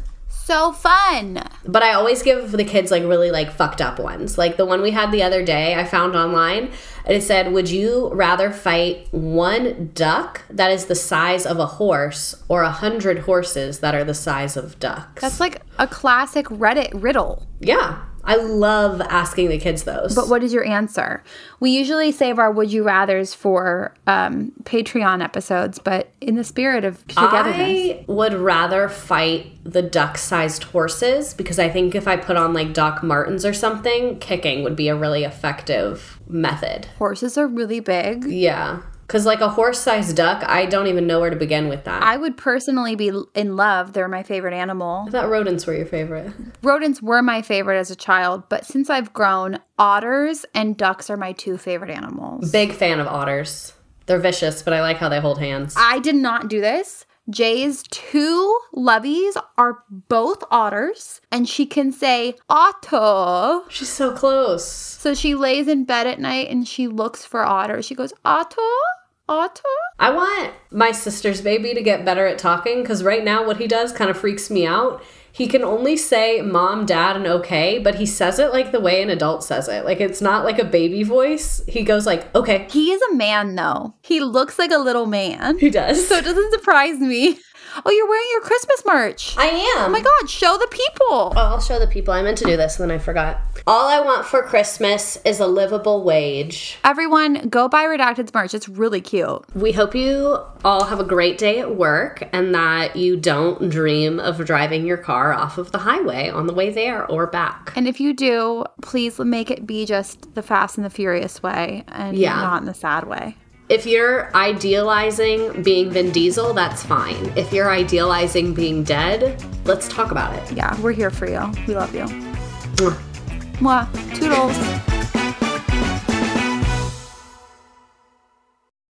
So fun. But I always give the kids like really like fucked up ones. Like the one we had the other day, I found online, and it said, "Would you rather fight one duck that is the size of a horse, or a hundred horses that are the size of ducks?" That's like a classic Reddit riddle. yeah, I love asking the kids those. But what is your answer? We usually save our would you rather's for um, Patreon episodes, but in the spirit of togetherness, I would rather fight the duck-sized horses because I think if I put on like Doc Martens or something, kicking would be a really effective method. horses are really big. Yeah. Because, like a horse sized duck, I don't even know where to begin with that. I, I would personally be in love. They're my favorite animal. I thought rodents were your favorite. Rodents were my favorite as a child, but since I've grown, otters and ducks are my two favorite animals. Big fan of otters. They're vicious, but I like how they hold hands. I did not do this. Jay's two loveys are both otters, and she can say Otto. She's so close. So she lays in bed at night and she looks for otter. She goes, Otto? Otto? I want my sister's baby to get better at talking because right now, what he does kind of freaks me out. He can only say mom, dad, and okay, but he says it like the way an adult says it. Like it's not like a baby voice. He goes like, okay. He is a man, though. He looks like a little man. He does. So it doesn't surprise me. Oh, you're wearing your Christmas merch. I am. Oh my God, show the people. Oh, I'll show the people. I meant to do this and then I forgot. All I want for Christmas is a livable wage. Everyone, go buy Redacted's merch. It's really cute. We hope you all have a great day at work and that you don't dream of driving your car off of the highway on the way there or back. And if you do, please make it be just the Fast and the Furious way and Yeah. not in the sad way. If you're idealizing being Vin Diesel, that's fine. If you're idealizing being dead, let's talk about it. Yeah, we're here for you. We love you. Mwah. Mwah. Toodles.